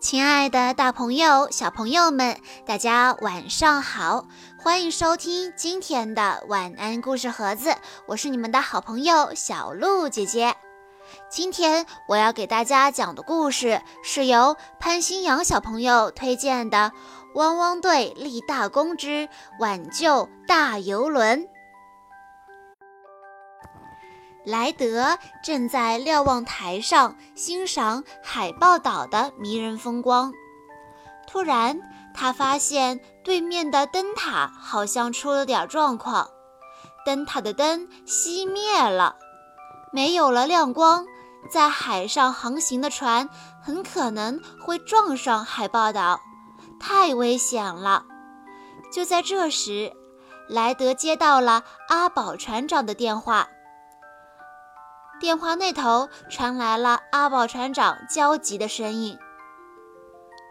亲爱的，大朋友、小朋友们，大家晚上好！欢迎收听今天的晚安故事盒子，我是你们的好朋友小鹿姐姐。今天我要给大家讲的故事是由潘新阳小朋友推荐的《汪汪队立大功之挽救大游轮》。莱德正在瞭望台上欣赏海豹岛的迷人风光，突然，他发现对面的灯塔好像出了点状况，灯塔的灯熄灭了，没有了亮光，在海上航行的船很可能会撞上海豹岛，太危险了。就在这时，莱德接到了阿宝船长的电话。电话那头传来了阿宝船长焦急的声音：“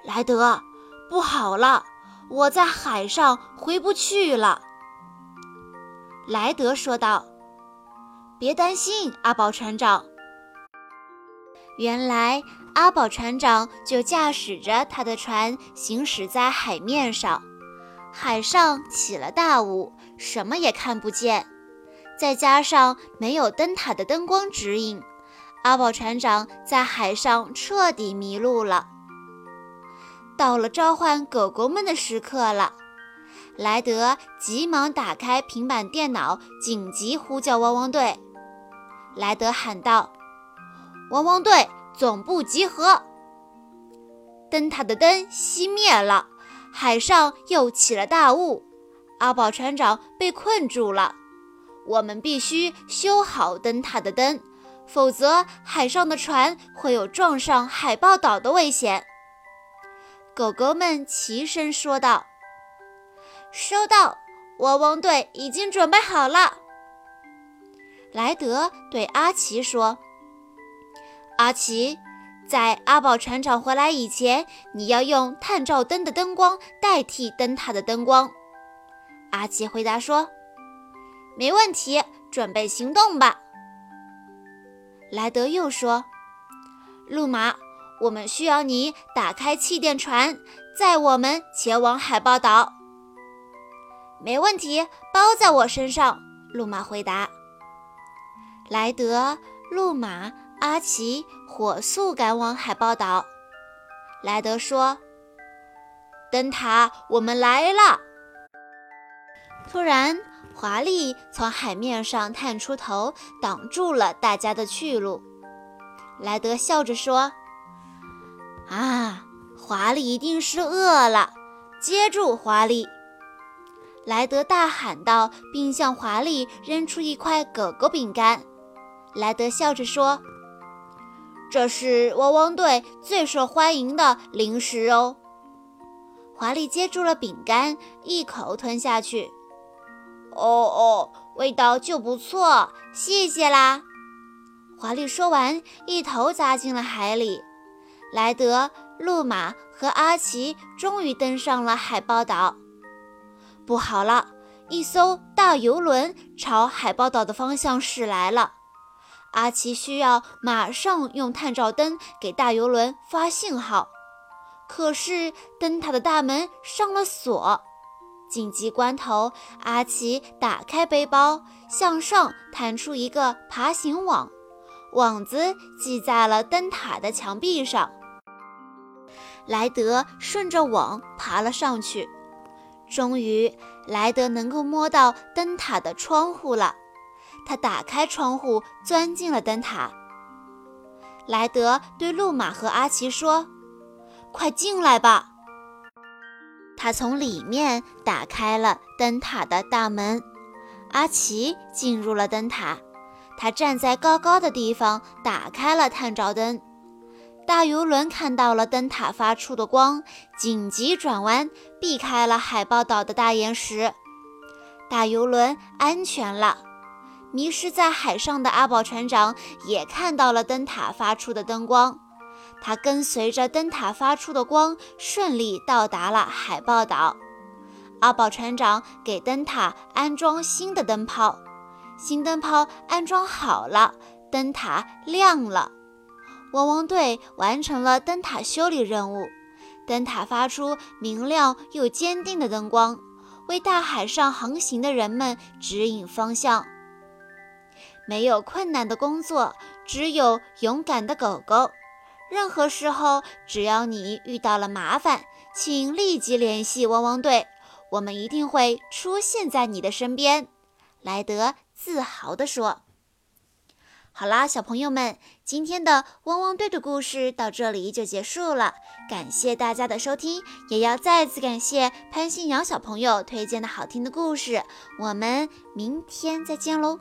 莱德，不好了，我在海上回不去了。”莱德说道：“别担心，阿宝船长。”原来阿宝船长就驾驶着他的船行驶在海面上，海上起了大雾，什么也看不见。再加上没有灯塔的灯光指引，阿宝船长在海上彻底迷路了。到了召唤狗狗们的时刻了，莱德急忙打开平板电脑，紧急呼叫汪汪队。莱德喊道：“汪汪队，总部集合！”灯塔的灯熄灭了，海上又起了大雾，阿宝船长被困住了。我们必须修好灯塔的灯，否则海上的船会有撞上海豹岛的危险。狗狗们齐声说道：“收到，汪汪队已经准备好了。”莱德对阿奇说：“阿奇，在阿宝船长回来以前，你要用探照灯的灯光代替灯塔的灯光。”阿奇回答说。没问题，准备行动吧。莱德又说：“路马，我们需要你打开气垫船，载我们前往海豹岛。”没问题，包在我身上。路马回答。莱德、路马、阿奇火速赶往海豹岛。莱德说：“灯塔，我们来了。”突然。华丽从海面上探出头，挡住了大家的去路。莱德笑着说：“啊，华丽一定是饿了。接住，华丽！”莱德大喊道，并向华丽扔出一块狗狗饼干。莱德笑着说：“这是汪汪队最受欢迎的零食哦。”华丽接住了饼干，一口吞下去。哦哦，味道就不错，谢谢啦！华丽说完，一头扎进了海里。莱德、路马和阿奇终于登上了海豹岛。不好了，一艘大游轮朝海豹岛的方向驶来了。阿奇需要马上用探照灯给大游轮发信号，可是灯塔的大门上了锁。紧急关头，阿奇打开背包，向上弹出一个爬行网，网子系在了灯塔的墙壁上。莱德顺着网爬了上去，终于，莱德能够摸到灯塔的窗户了。他打开窗户，钻进了灯塔。莱德对路马和阿奇说：“快进来吧。”他从里面打开了灯塔的大门，阿奇进入了灯塔。他站在高高的地方，打开了探照灯。大游轮看到了灯塔发出的光，紧急转弯，避开了海豹岛的大岩石。大游轮安全了。迷失在海上的阿宝船长也看到了灯塔发出的灯光。他跟随着灯塔发出的光，顺利到达了海豹岛。阿宝船长给灯塔安装新的灯泡，新灯泡安装好了，灯塔亮了。汪汪队完成了灯塔修理任务，灯塔发出明亮又坚定的灯光，为大海上航行的人们指引方向。没有困难的工作，只有勇敢的狗狗。任何时候，只要你遇到了麻烦，请立即联系汪汪队，我们一定会出现在你的身边。莱德自豪地说。好啦，小朋友们，今天的汪汪队的故事到这里就结束了。感谢大家的收听，也要再次感谢潘新瑶小朋友推荐的好听的故事。我们明天再见喽！